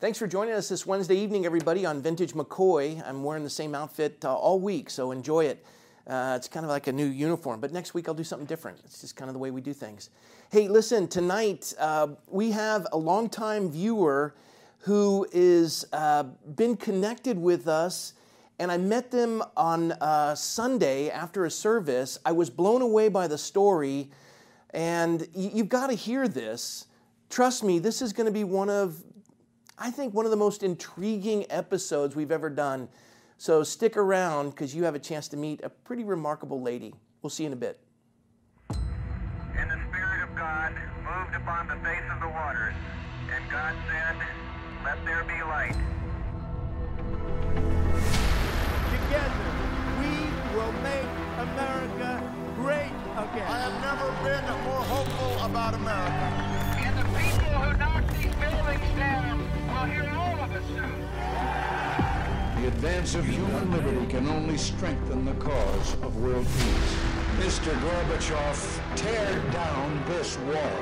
Thanks for joining us this Wednesday evening, everybody, on Vintage McCoy. I'm wearing the same outfit uh, all week, so enjoy it. Uh, it's kind of like a new uniform, but next week I'll do something different. It's just kind of the way we do things. Hey, listen, tonight uh, we have a longtime viewer who is uh, been connected with us, and I met them on uh, Sunday after a service. I was blown away by the story, and you've got to hear this. Trust me, this is going to be one of I think, one of the most intriguing episodes we've ever done. So stick around because you have a chance to meet a pretty remarkable lady. We'll see you in a bit. And the Spirit of God moved upon the face of the waters. And God said, Let there be light. Together, we will make America great again. I have never been more hopeful about America. Advance of human liberty can only strengthen the cause of world peace. Mr. Gorbachev, tear down this wall.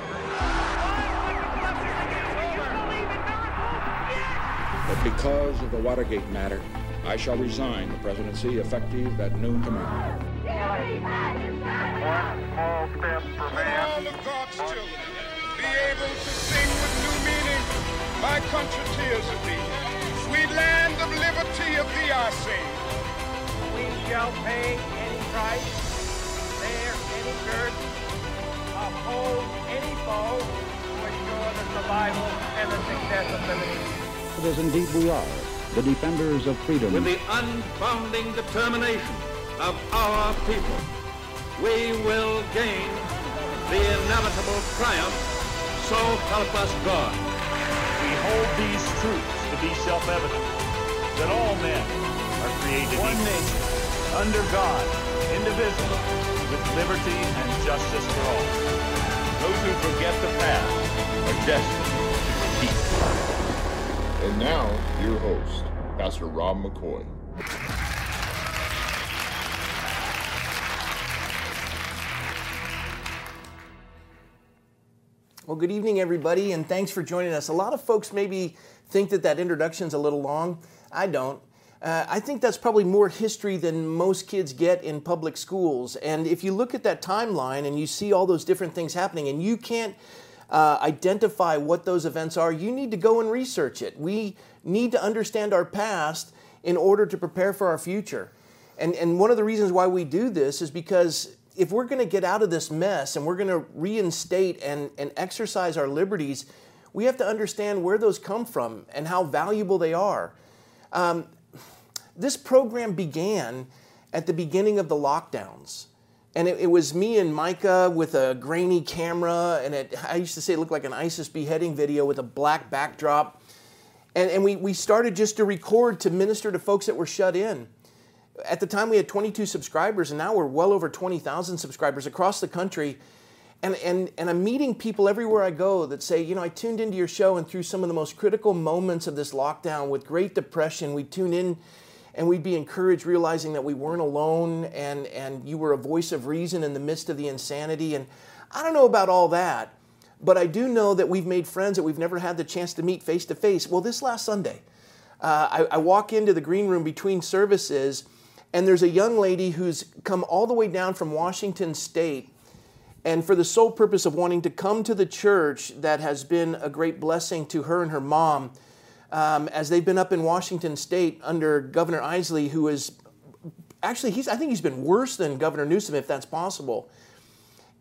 But because of the Watergate matter, I shall resign the presidency effective at noon tomorrow. One small step for man. All of God's children be able to sing with new meaning. My country tears of thee. Sweet land of liberty of thee I sing. We shall pay any price, bear any curse, uphold any foe to ensure the survival and the success of liberty. As indeed we are, the defenders of freedom. With the unbounding determination of our people, we will gain the inevitable triumph. So help us God. We hold these truths to be self-evident, that all men are created One equal, nation. under God, indivisible, with liberty and justice for all. Those who forget the past are destined to repeat. And now, your host, Pastor Rob McCoy. Well, good evening, everybody, and thanks for joining us. A lot of folks maybe think that that introduction's a little long. I don't. Uh, I think that's probably more history than most kids get in public schools. And if you look at that timeline and you see all those different things happening, and you can't uh, identify what those events are, you need to go and research it. We need to understand our past in order to prepare for our future. And, and one of the reasons why we do this is because if we're going to get out of this mess and we're going to reinstate and, and exercise our liberties, we have to understand where those come from and how valuable they are. Um, this program began at the beginning of the lockdowns. And it, it was me and Micah with a grainy camera, and it, I used to say it looked like an ISIS beheading video with a black backdrop. And, and we, we started just to record to minister to folks that were shut in. At the time, we had 22 subscribers, and now we're well over 20,000 subscribers across the country. And, and, and I'm meeting people everywhere I go that say, you know, I tuned into your show, and through some of the most critical moments of this lockdown with great depression, we tune in and we'd be encouraged realizing that we weren't alone and, and you were a voice of reason in the midst of the insanity. And I don't know about all that, but I do know that we've made friends that we've never had the chance to meet face to face. Well, this last Sunday, uh, I, I walk into the green room between services, and there's a young lady who's come all the way down from Washington State and for the sole purpose of wanting to come to the church that has been a great blessing to her and her mom um, as they've been up in Washington State under Governor Inslee, who is actually he's I think he's been worse than Governor Newsom, if that's possible.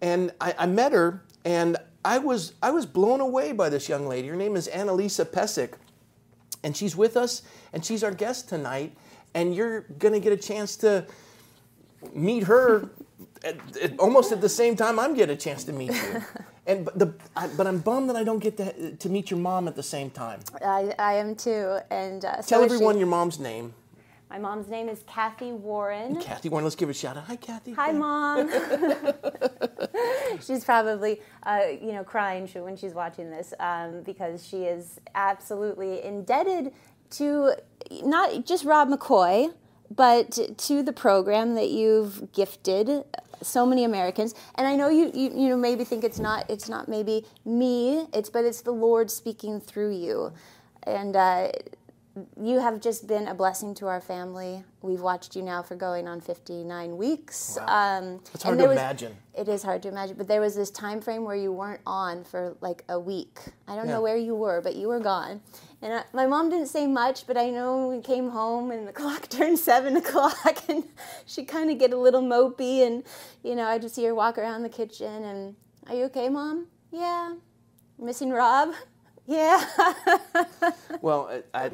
And I, I met her, and I was I was blown away by this young lady. Her name is Annalisa Pesic, and she's with us, and she's our guest tonight. And you're gonna get a chance to meet her at, at, almost at the same time I'm getting a chance to meet you. And but the I, but I'm bummed that I don't get to, to meet your mom at the same time. I, I am too. And uh, so Tell everyone she. your mom's name. My mom's name is Kathy Warren. Kathy Warren. Let's give a shout out. Hi, Kathy. Hi, mom. she's probably, uh, you know, crying when she's watching this um, because she is absolutely indebted to not just Rob McCoy, but to the program that you've gifted so many Americans. And I know you, you, you know, maybe think it's not, it's not maybe me. It's, but it's the Lord speaking through you. and uh, you have just been a blessing to our family. We've watched you now for going on 59 weeks. Wow. Um, It's hard to was- imagine. It is hard to imagine, but there was this time frame where you weren't on for like a week. I don't Yeah. know where you were, but you were gone. And uh, my mom didn't say much, but I know we came home and the clock turned seven o'clock, and she kind of get a little mopey, and you know I just see her walk around the kitchen, and are you okay, mom? Yeah. Missing Rob? Yeah. Well, I, I,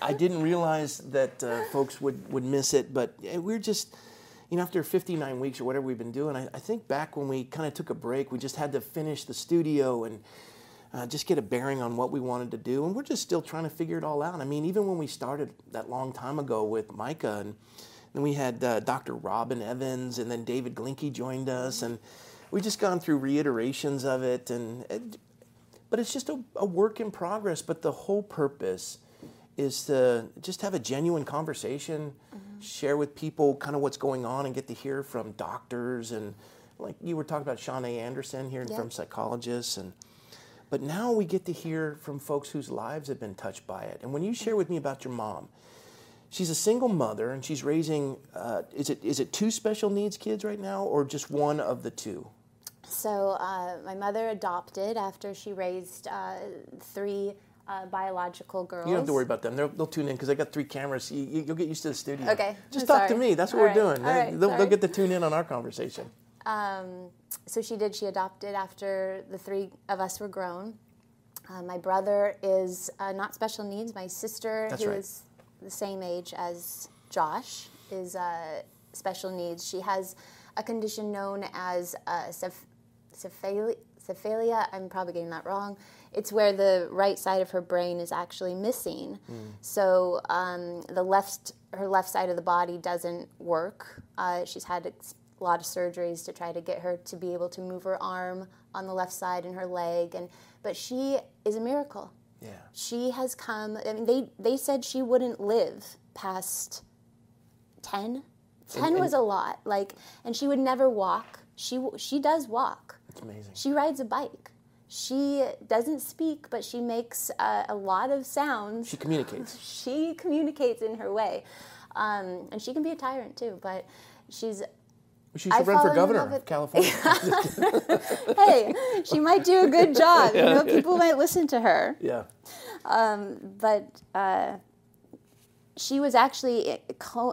I didn't realize that uh, folks would, would miss it, but eh, we're just, you know, after 59 weeks or whatever we've been doing, I, I think back when we kind of took a break, we just had to finish the studio and uh, just get a bearing on what we wanted to do. And we're just still trying to figure it all out. I mean, even when we started that long time ago with Micah, and then we had uh, Dr. Robin Evans, and then David Glinky joined us, and we just gone through reiterations of it. And it, but it's just a, a work in progress. But the whole purpose is to just have a genuine conversation, share with people kind of what's going on, and get to hear from doctors and like you were talking about Sean A. Anderson, hearing Yeah. from psychologists, and but now we get to hear from folks whose lives have been touched by it. And when you share with me about your mom, she's a single mother and she's raising. Uh, is it is it two special needs kids right now, or just one of the two? So uh, my mother adopted after she raised uh, three uh, biological girls. You don't have to worry about them. They'll, they'll tune in because I got three cameras. You, you, will get used to the studio. Okay, Just I'm talk to me. That's what All we're right, doing. They- right, they'll, they'll get to tune in on our conversation. Um, so she did. She adopted after the three of us were grown. Uh, my brother is uh, not special needs. My sister, That's who right. is the same age as Josh, is uh, special needs. She has a condition known as uh, ceph-. Cephalia. I'm probably getting that wrong. It's where the right side of her brain is actually missing. So um, the left, her left side of the body doesn't work. Uh, she's had a lot of surgeries to try to get her to be able to move her arm on the left side and her leg, and but she is a miracle. Yeah. She has come. I mean, they they said she wouldn't live past ten. Ten and- was a lot. Like, and she would never walk. She she does walk. It's amazing. She rides a bike. She doesn't speak, but she makes uh, a lot of sounds. She communicates. She communicates in her way, um, and she can be a tyrant too. But she's She should I run for governor of California. hey, she might do a good job. You know, people might listen to her. yeah. Um, but uh, she was actually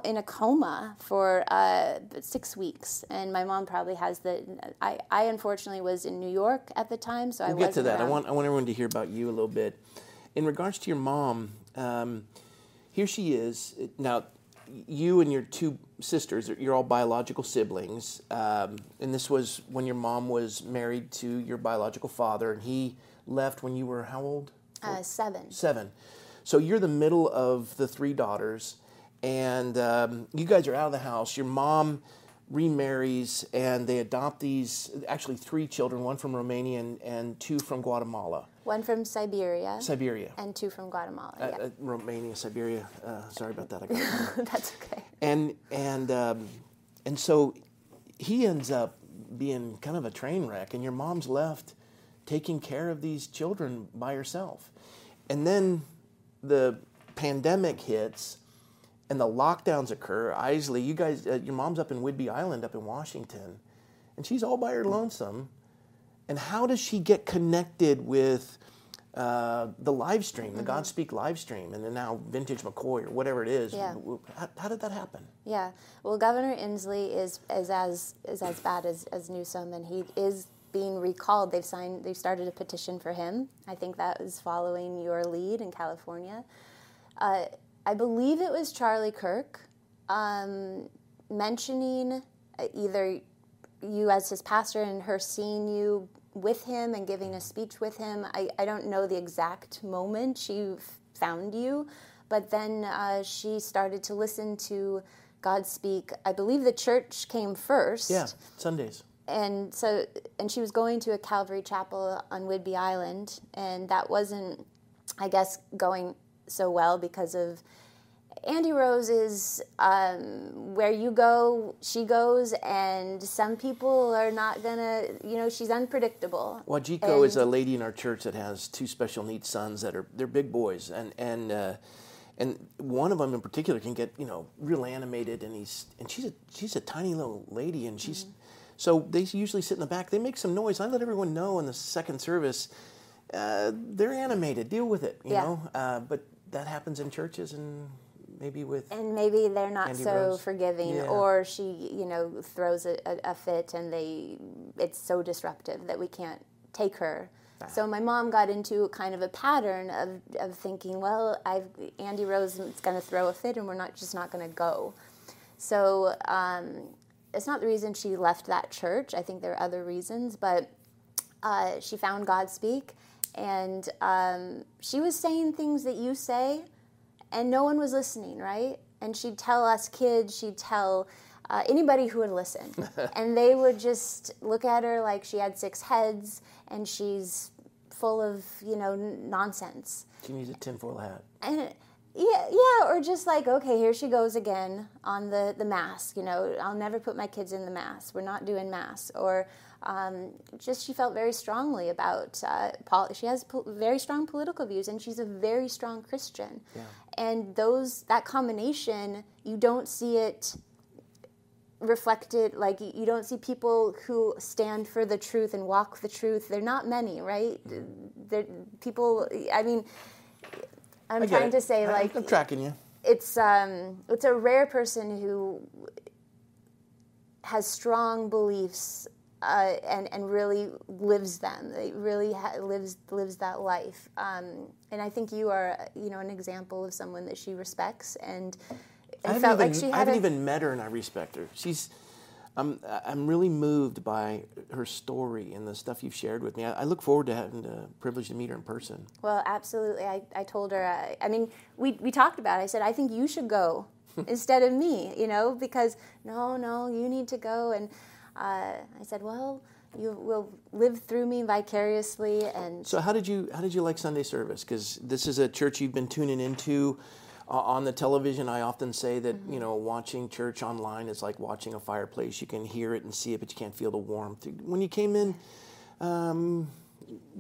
in a coma for uh, six weeks, and my mom probably has the. I, I unfortunately was in New York at the time, so I We'll get wasn't to that. I want I want everyone to hear about you a little bit. In regards to your mom, um, here she is now. You and your two sisters, you're all biological siblings, um, and this was when your mom was married to your biological father, and he left when you were how old? uh, seven. Seven. So you're the middle of the three daughters, and um, you guys are out of the house. Your mom remarries, and they adopt these actually three children one from Romania and, and two from Guatemala. One from Siberia. Siberia. And two from Guatemala. Uh, yeah. uh, Romania, Siberia. Uh, sorry about that. I got it wrong. That's okay. and and um, and so he ends up being kind of a train wreck, and your mom's left taking care of these children by herself. And then the pandemic hits, and the lockdowns occur. Inslee, you guys, uh, your mom's up in Whidbey Island, up in Washington, and she's all by her lonesome. And how does she get connected with uh, the live stream, the Godspeak live stream, and then now Vintage McCoy or whatever it is? Yeah. How, how did that happen? Yeah. Well, Governor Inslee is is as is as bad as, as Newsom, and he is being recalled. They've signed. They've started a petition for him. I think that was following your lead in California. Uh, I believe it was Charlie Kirk um, mentioning uh, either you as his pastor and her seeing you with him and giving a speech with him. I, I don't know the exact moment she found you, but then uh, she started to listen to Godspeak. I believe the church came first Yeah, Sundays. And so and she was going to a Calvary Chapel on Whidbey Island, and that wasn't, I guess, going so well because of Andy Rose is um, where you go, she goes, and some people are not gonna, you know, she's unpredictable. Wajiko is a lady in our church that has two special needs sons that are they're big boys, and and uh, and one of them in particular can get you know real animated, and he's and she's a she's a tiny little lady, and she's so they usually sit in the back. They make some noise. I let everyone know in the second service. Uh, they're animated. Deal with it, you Yeah. know. Uh, but that happens in churches and maybe with and maybe they're not Andy so Rose. forgiving Yeah. or she you know throws a, a, fit and they it's so disruptive that we can't take her so my mom got into kind of a pattern of, of thinking well I've Andy Rose is going to throw a fit and we're not just not going to go so um, it's not the reason she left that church I think there are other reasons but uh, she found Godspeak and um, she was saying things that you say and no one was listening, right? And she'd tell us kids, she'd tell uh, anybody who would listen, and they would just look at her like she had six heads and she's full of you know n- nonsense. she needs a tinfoil hat. And yeah, yeah, or just like okay, here she goes again on the the mask. You know, I'll never put my kids in the mask. We're not doing mass. Or um, just she felt very strongly about uh, pol- she has po- very strong political views, and she's a very strong Christian. yeah. And those that combination, you don't see it reflected like you don't see people who stand for the truth and walk the truth they're not many right they're people i mean i'm trying it. to say I- like I'm tracking you. it's um it's a rare person who has strong beliefs uh, and and really lives them. They really ha- lives lives that life. Um, and I think you are you know an example of someone that she respects and. I and felt even, like she I haven't a, even met her and I respect her. She's, I'm, I'm really moved by her story and the stuff you've shared with me. I, I look forward to having the privilege to meet her in person. Well, absolutely. I, I told her, I, I mean, we, we talked about it. I said, I think you should go instead of me, you know, because no, no, you need to go. And uh, I said, well, you will live through me vicariously. And So how did you how did you like Sunday service? Because this is a church you've been tuning into on the television. I often say that Mm-hmm. you know watching church online is like watching a fireplace. You can hear it and see it, but you can't feel the warmth. When you came in, um,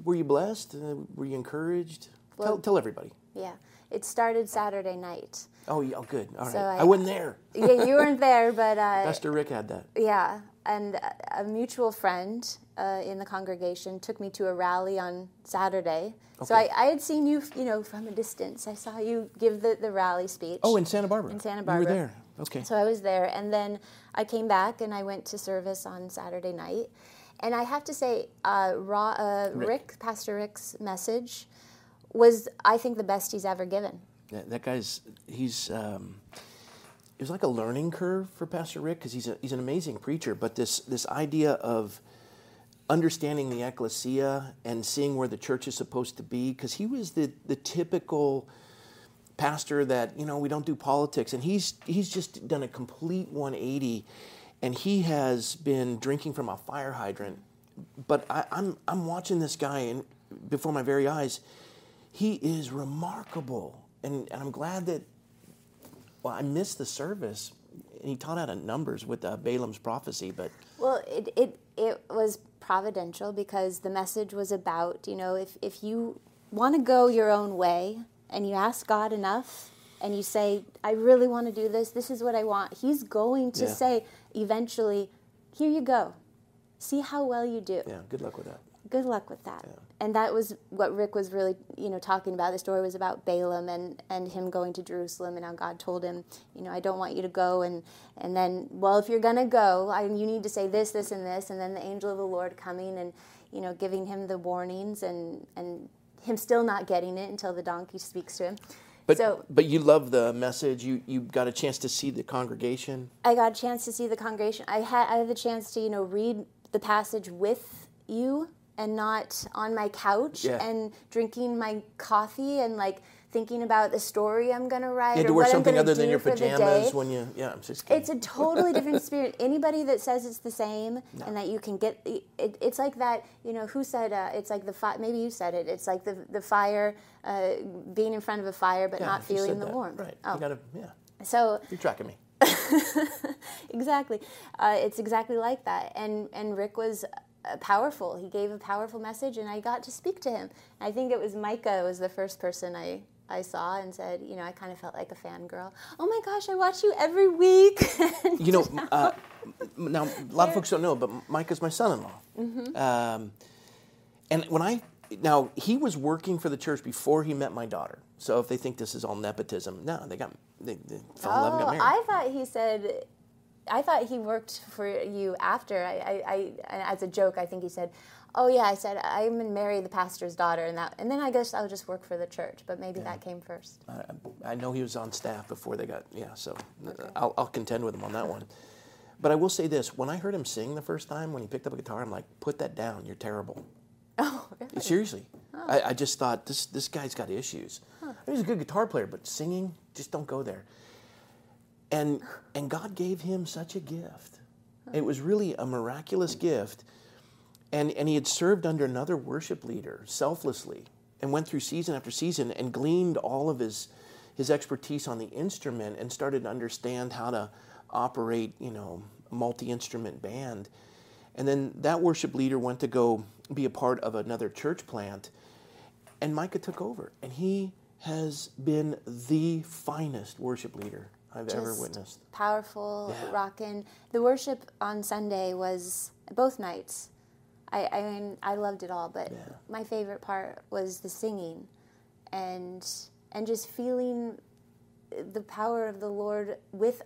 were you blessed? Uh, were you encouraged? tell, tell everybody. yeah, it started Saturday night. Oh, yeah, oh, good. All right. So I, I- wasn't there. Yeah, you weren't there, but uh, Pastor Rick had that. Yeah, and a- mutual friend uh, in the congregation took me to a rally on Saturday. Okay. So I, I had seen you, you know, from a distance. I saw you give the, the rally speech. Oh, in Santa Barbara. In Santa You Barbara. were there. Okay. So I was there, and then I came back and I went to service on Saturday night. And I have to say, uh, Ra, uh, Rick. Rick, Pastor Rick's message was, I think, the best he's ever given. That, that guy's he's um, it was like a learning curve for Pastor Rick because he's a, he's an amazing preacher. But this this idea of understanding the ecclesia and seeing where the church is supposed to be because he was the the typical pastor that you know we don't do politics and he's he's just done a complete 180 and he has been drinking from a fire hydrant but I, I'm I'm watching this guy and before my very eyes he is remarkable and, and I'm glad that well I missed the service and he taught out of numbers with uh, Balaam's prophecy but Well, it, it, it was providential because the message was about, you know, if, if you want to go your own way and you ask God enough and you say, I really want to do this, this is what I want, He's going to Yeah. say eventually, here you go. See how well you do. yeah good luck with that Good luck with that. And that was what Rick was really, you know, talking about. The story was about Balaam and, and him going to Jerusalem and how God told him, you know, I don't want you to go. And, and then, well, if you're going to go, I, you need to say this, this, and this. And then the angel of the Lord coming and, you know, giving him the warnings and, and him still not getting it until the donkey speaks to him. but so but you love the message you you got a chance to see the congregation I got a chance to see the congregation. I had I had the chance to you know read the passage with you and not on my couch Yeah. and drinking my coffee and like thinking about the story I'm going to write You had or to wear something other than your for the day. pajamas when you. Yeah, I'm just kidding. It's a totally different experience. Anybody that says it's the same and that you can get, it, it's like that. You know, who said uh, it's like the fire? Maybe you said it. It's like the the fire, uh, being in front of a fire but Yeah, not feeling the that. warmth. Right. Oh. You gotta. Yeah. So You're tracking me. exactly, uh, it's exactly like that. And and Rick was powerful. He gave a powerful message, and I got to speak to him. I think it was Micah was the first person I. I saw and said, you know, I kind of felt like a fangirl. Oh my gosh, I watch you every week. You know, uh, now a lot of folks don't know, but Mike is my son-in-law. Mhm. Um, and when I now he was working for the church before he met my daughter. So if they think this is all nepotism, no, they got they, they fell in love and got Oh, married. I thought he said. I thought he worked for you after. I, I, I, as a joke, I think he said, "Oh yeah," I said, "I'm gonna marry the pastor's daughter," and that, and then I guess I'll just work for the church. But maybe that came first. I, I know he was on staff before they got yeah. So I'll, I'll contend with him on that one. But I will say this: when I heard him sing the first time, when he picked up a guitar, I'm like, "Put that down. You're terrible." Oh, really? Seriously, I, I just thought this this guy's got issues. He's a good guitar player, but singing, just don't go there. And and God gave him such a gift. It was really a miraculous gift. And and he had served under another worship leader selflessly and went through season after season and gleaned all of his his expertise on the instrument and started to understand how to operate, you know, multi-instrument band. And then that worship leader went to go be a part of another church plant and Micah took over and he has been the finest worship leader I've ever witnessed. Powerful, Yeah. rockin'. The worship on Sunday was both nights. I, I mean, I loved it all, but my favorite part was the singing, and and just feeling the power of the Lord with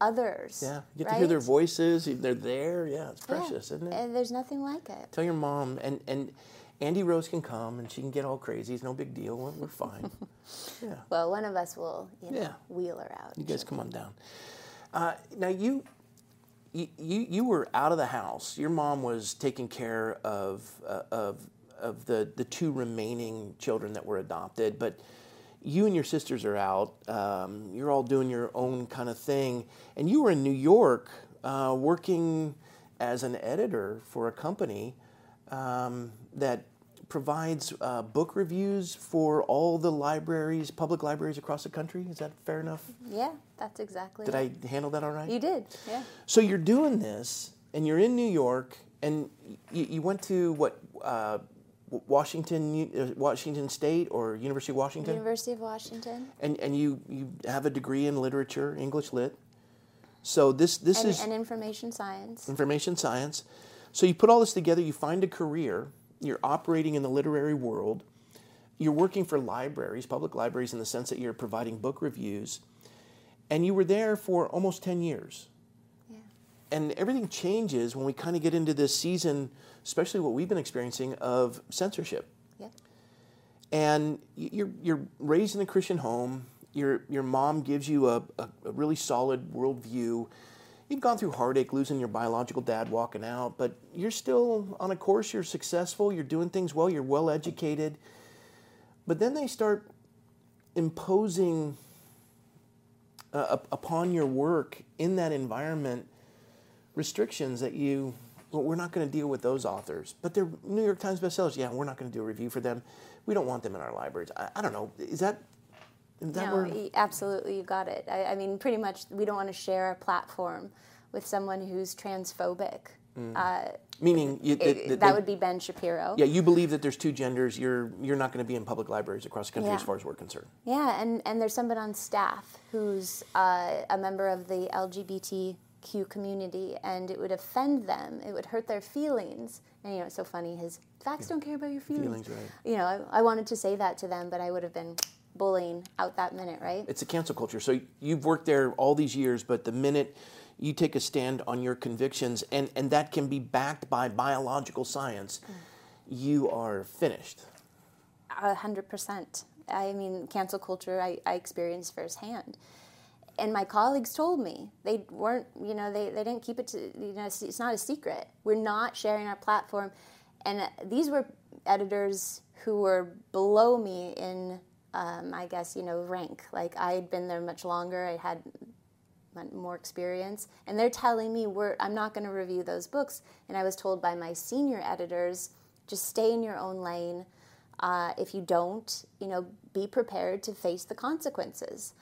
others. Yeah, you get to hear their voices. They're there. Yeah, it's Yeah. precious, isn't it? And there's nothing like it. Tell your mom, and and Andy Rose can come, and she can get all crazy. It's no big deal. We're, fine. yeah, Well, one of us will, you know, Yeah. wheel her out. you guys come on down. Uh, now you. You, you you were out of the house. Your mom was taking care of uh, of of the the two remaining children that were adopted, but you and your sisters are out. Um, you're all doing your own kind of thing, and you were in New York uh, working as an editor for a company um, that provides uh, book reviews for all the libraries, public libraries across the country. Is that fair enough? Yeah, that's exactly. Did it. I handle that all right? You did. Yeah. So you're doing this, and you're in New York, and you, you went to what uh, Washington, uh, Washington State or University of Washington, University of Washington. and and you you have a degree in literature, English lit. So this this and, is and information science. information science. So you put all this together, you find a career, you're operating in the literary world, you're working for libraries, public libraries, in the sense that you're providing book reviews, and you were there for almost 10 years. And everything changes when we kind of get into this season, especially what we've been experiencing of censorship. Yep. And you're, you're raised in a Christian home. Your, your mom gives you a, a, a really solid worldview. You've gone through heartache losing your biological dad walking out, but you're still on a course. You're successful. You're doing things well. You're well educated. But then they start imposing uh, upon your work in that environment restrictions that you well, we're not going to deal with those authors but they're new york times bestsellers yeah we're not going to do a review for them we don't want them in our libraries i, I don't know is that no, absolutely, you got it. I, I mean, pretty much, we don't want to share a platform with someone who's transphobic. Mm. Uh, meaning you, that, would be Ben Shapiro. yeah you believe that there's two genders you're you're not going to be in public libraries across the country Yeah. as far as we're concerned Yeah, and, and there's someone on staff who's uh, a member of the LGBTQ community, and it would offend them. It would hurt their feelings. And you know, it's so funny. His facts don't care about your feelings. Feelings, right. You know, I, I wanted to say that to them, but I would have been bullying out that minute, right? it's a cancel culture so you've worked there all these years but the minute you take a stand on your convictions and and that can be backed by biological science you are finished A hundred percent. I mean, cancel culture I, I experienced firsthand. And my colleagues told me they weren't, you know, they, they didn't keep it to, you know, it's, not a secret. We're not sharing our platform. And these were editors who were below me in um, I guess, you know, rank. Like I had been there much longer. I had more experience, and they're telling me we're I'm not going to review those books. And I was told by my senior editors, just stay in your own lane. Uh, if you don't, you know, be prepared to face the consequences.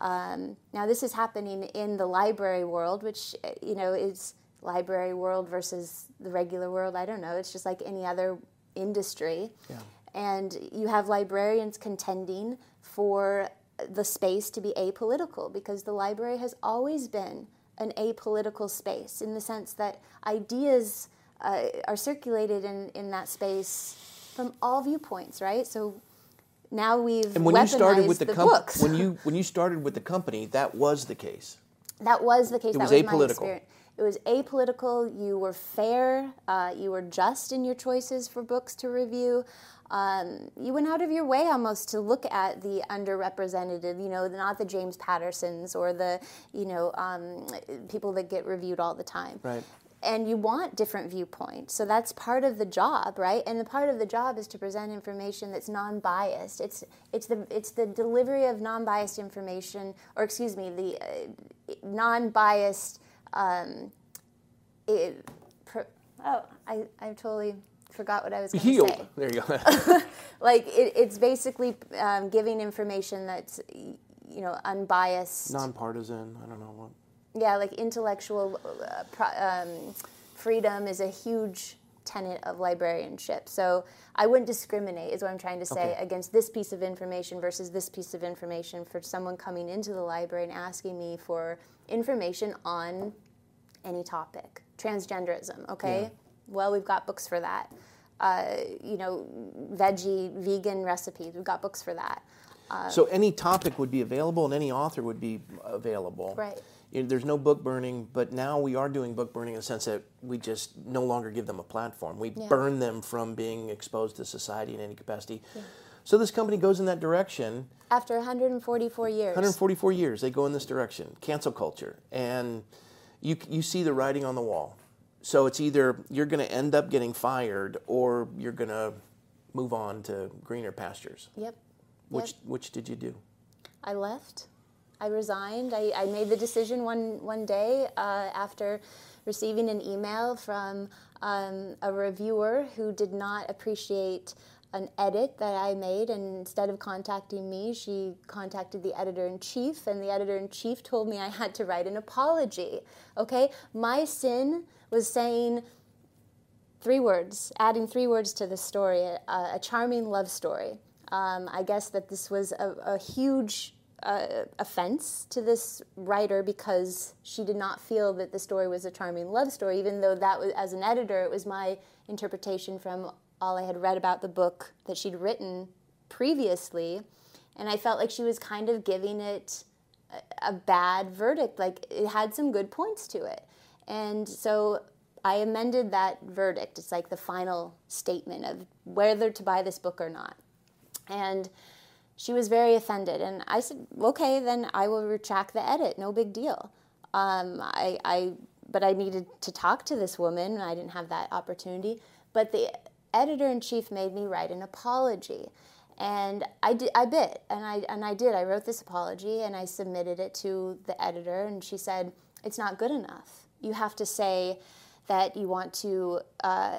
Um, now, this is happening in the library world, which you know is library world versus the regular world. I don't know. It's just like any other industry. Yeah. And you have librarians contending for the space to be apolitical because the library has always been an apolitical space in the sense that ideas uh, are circulated in, in that space from all viewpoints, right? So now we've and when you started with the, the com- books. when you when you started with the company, that was the case. That was the case. It that was was apolitical. It was apolitical. You were fair. Uh, you were just in your choices for books to review. Um, you went out of your way almost to look at the underrepresented, you know, not the James Pattersons or the, you know, um, people that get reviewed all the time. Right. And you want different viewpoints. So that's part of the job, right? And the part of the job is to present information that's non-biased. It's it's the it's the delivery of non-biased information, or excuse me, the uh, non-biased. Um, it, oh, I I totally forgot what I was going to Healed. say. There you go. Like it, it's basically um, giving information that's you know unbiased. Nonpartisan. I don't know what. Yeah, like intellectual uh, pro, um, freedom is a huge tenet of librarianship. So I wouldn't discriminate, is what I'm trying to say, Okay. against this piece of information versus this piece of information for someone coming into the library and asking me for information on any topic. Transgenderism, okay? Yeah. Well, we've got books for that. Uh, you know, veggie, vegan recipes, we've got books for that. Uh, So any topic would be available, and any author would be available. Right. You know, there's no book burning, but now we are doing book burning in the sense that we just no longer give them a platform. We Yeah. burn them from being exposed to society in any capacity. So this company goes in that direction. after 144 years. 144 years, they go in this direction, cancel culture, and you you see the writing on the wall. So it's either you're going to end up getting fired, or you're going to move on to greener pastures. Yep. Which Yep. which did you do? I left. I resigned. I, I made the decision one one day uh, after receiving an email from um, a reviewer who did not appreciate an edit that I made, and instead of contacting me, she contacted the editor in chief, and the editor in chief told me I had to write an apology. Okay, my sin was saying three words, adding three words to the story, a, a charming love story. Um, I guess that this was a, a huge uh, offense to this writer because she did not feel that the story was a charming love story, even though that was, as an editor, it was my interpretation from all I had read about the book that she'd written previously. And I felt like she was kind of giving it a, bad verdict. Like it had some good points to it. And so I amended that verdict. It's like the final statement of whether to buy this book or not. And she was very offended. And I said, okay, then I will retract the edit. No big deal. Um, I, I, but I needed to talk to this woman. I didn't have that opportunity. But the editor in chief made me write an apology. And I did, I bit, and I, and I did. I wrote this apology and I submitted it to the editor, and she said, It's not good enough. You have to say, that you want to uh,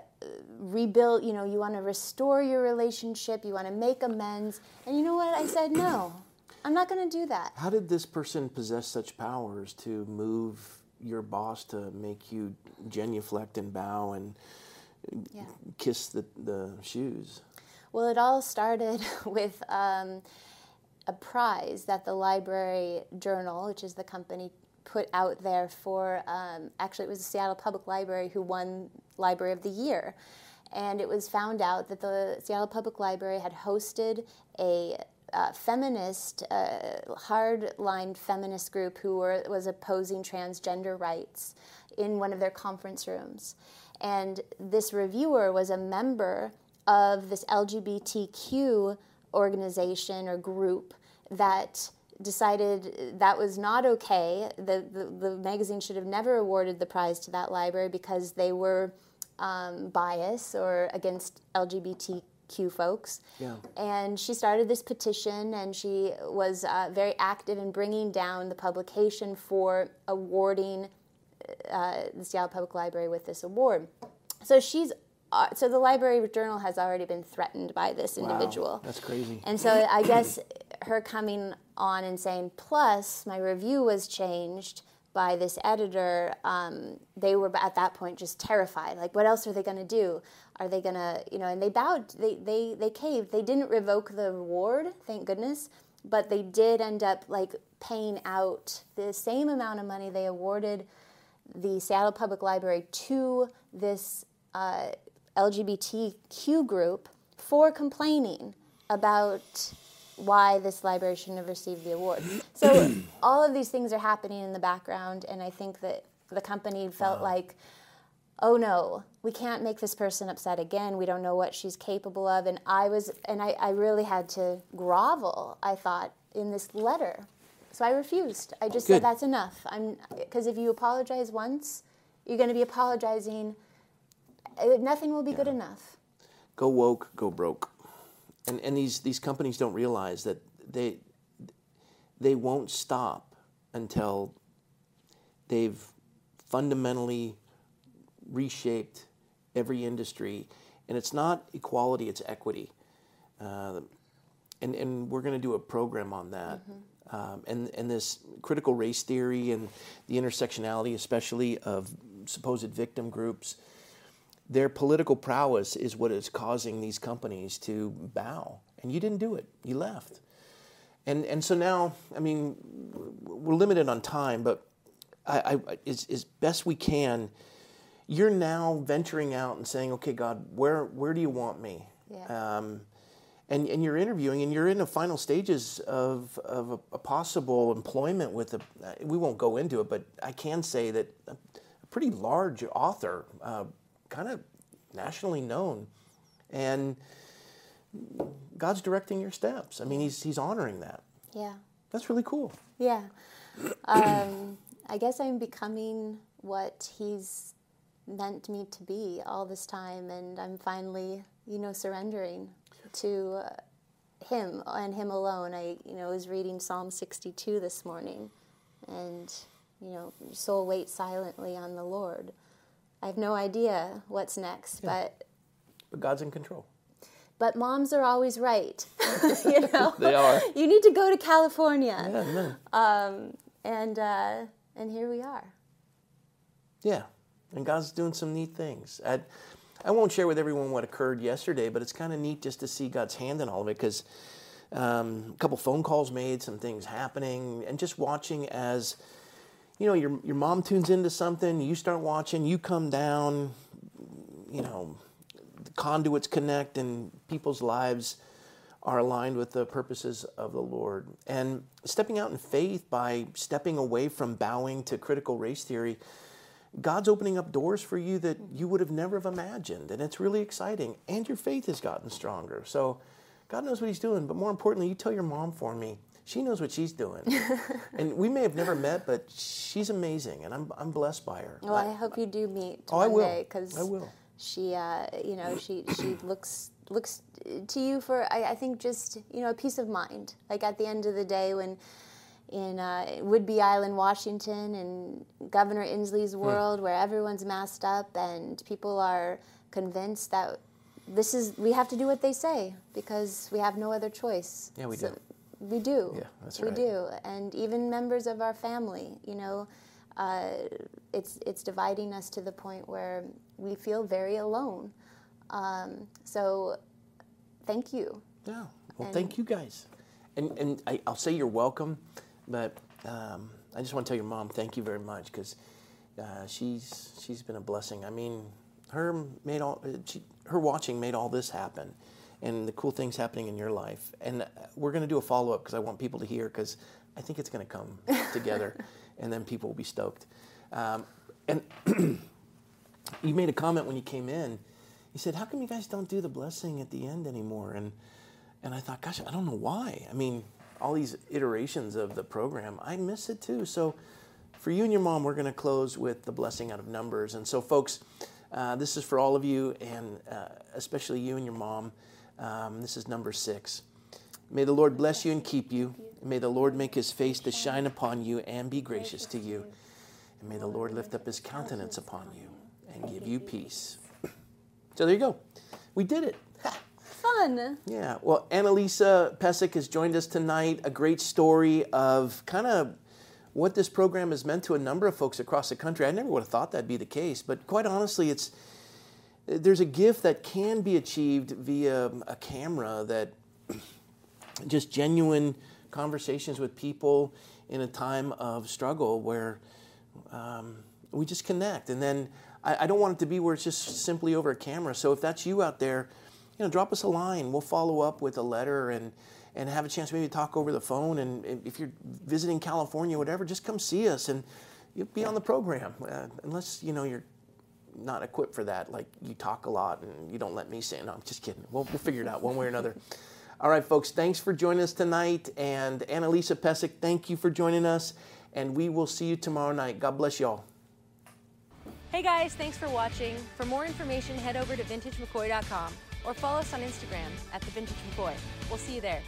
rebuild, you know, you want to restore your relationship, you want to make amends. And you know what? I said, no, I'm not going to do that. How did this person possess such powers to move your boss to make you genuflect and bow and Yeah. kiss the, the shoes? Well, it all started with um, a prize that the Library Journal, which is the company, put out there for um, actually, it was the Seattle Public Library who won Library of the Year. And it was found out that the Seattle Public Library had hosted a uh, feminist, uh, hard-line feminist group who were, was opposing transgender rights in one of their conference rooms. And this reviewer was a member of this LGBTQ organization or group that decided that was not okay. The, the, the, magazine should have never awarded the prize to that library because they were um, biased or against LGBTQ folks. Yeah. And she started this petition, and she was uh, very active in bringing down the publication for awarding uh, the Seattle Public Library with this award. So she's uh, so the Library Journal has already been threatened by this individual. That's crazy. And so I guess her coming on and saying, plus my review was changed by this editor, um, they were at that point just terrified. Like, what else are they going to do? Are they going to, you know, and they bowed, they, they, they caved. They didn't revoke the award, thank goodness, but they did end up like paying out the same amount of money they awarded the Seattle Public Library to this uh, LGBTQ group for complaining about why this library shouldn't have received the award. So all of these things are happening in the background, and I think that the company felt Wow. like, oh no, we can't make this person upset again. We don't know what she's capable of. And I was, and I, I really had to grovel. I thought in this letter, so I refused. I just Good. said that's enough. I'm because if you apologize once, you're going to be apologizing. uh, Nothing will be good enough. go woke, go broke. And and these these companies don't realize that they they won't stop until they've fundamentally reshaped every industry. And it's not equality; it's equity. Uh, and and we're going to do a program on that. Um, and and this critical race theory and the intersectionality, especially of supposed victim groups their political prowess is what is causing these companies to bow. And you didn't do it. You left. And and so now, I mean, we're limited on time, but I, I as, as best we can, you're now venturing out and saying, okay, God, where where do you want me? Yeah. Um, and, and you're interviewing and you're in the final stages of, of a, a possible employment with a, we won't go into it, but I can say that a, a pretty large author, uh, kind of nationally known. And God's directing your steps. I mean, he's, he's honoring that. Yeah. That's really cool. Yeah. Um, I guess I'm becoming what he's meant me to be all this time, and I'm finally, you know, surrendering to uh, him and him alone. I, you know, was reading Psalm 62 this morning, and you know, soul wait silently on the Lord. I have no idea what's next, but But God's in control. but moms are always right. you know, They are. You need to go to California. Yeah, no. Um, and uh, and here we are. Yeah, and God's doing some neat things. I, I won't share with everyone what occurred yesterday, but it's kind of neat just to see God's hand in all of it because um, a couple phone calls made, some things happening, and just watching as you know your your mom tunes into something, you start watching, you come down, you know, the conduits connect, and people's lives are aligned with the purposes of the Lord. And stepping out in faith by stepping away from bowing to critical race theory, God's opening up doors for you that you would have never have imagined. And it's really exciting. And your faith has gotten stronger. So God knows what He's doing. But more importantly, you tell your mom for me. She knows what she's doing. and we may have never met, but she's amazing. And I'm, I'm blessed by her. Well, I hope you do meet Oh, I will. day because I will. she, uh, you know, she she looks looks to you for I, I think just you know a peace of mind. Like at the end of the day, when in uh, Whidbey Island, Washington, and Governor Inslee's Hmm. world, where everyone's masked up and people are convinced that this is we have to do what they say because we have no other choice. Yeah, we So- do. We do. Yeah, that's right. we do, and even members of our family, you know, uh, it's it's dividing us to the point where we feel very alone. Um, so, thank you. Yeah. Well, And- thank you guys. And, and I, I'll say you're welcome, but um, I just want to tell your mom thank you very much because uh, she's she's been a blessing. I mean, her made all uh, she, her watching made all this happen, and the cool things happening in your life. And uh, we're going to do a follow up because I want people to hear because I think it's going to come together, and then people will be stoked. Um, and you made a comment when you came in. You said, "How come you guys don't do the blessing at the end anymore?" And and I thought, "Gosh, I don't know why. I mean, all these iterations of the program, I miss it too." So, for you and your mom, we're going to close with the blessing out of Numbers. And so, folks, uh, this is for all of you, and uh, especially you and your mom. Um, this is number six. May the Lord bless you and keep you. May the Lord make his face to shine upon you and be gracious to you. And may the Lord lift up his countenance upon you and give you peace. So there you go. We did it. Fun. Yeah. Well, Annalisa Pesic has joined us tonight. A great story of kind of what this program has meant to a number of folks across the country. I never would have thought that'd be the case, but quite honestly, it's there's a gift that can be achieved via a camera that just genuine conversations with people in a time of struggle where um, we just connect. And then I, I, don't want it to be where it's just simply over a camera. So if that's you out there, you know, drop us a line. We'll follow up with a letter and and have a chance maybe to talk over the phone. And if you're visiting California, whatever, just come see us and you'll be on the program. Uh, unless you know you're not equipped for that. Like you talk a lot and you don't let me say. No, I'm just kidding. We'll, we'll figure it out one way or another. All right, folks, thanks for joining us tonight. And Annalisa Pesic, thank you for joining us. And we will see you tomorrow night. God bless y'all. Hey guys, thanks for watching. For more information, head over to vintagemccoy.com or follow us on Instagram at the Vintage McCoy. We'll see you there.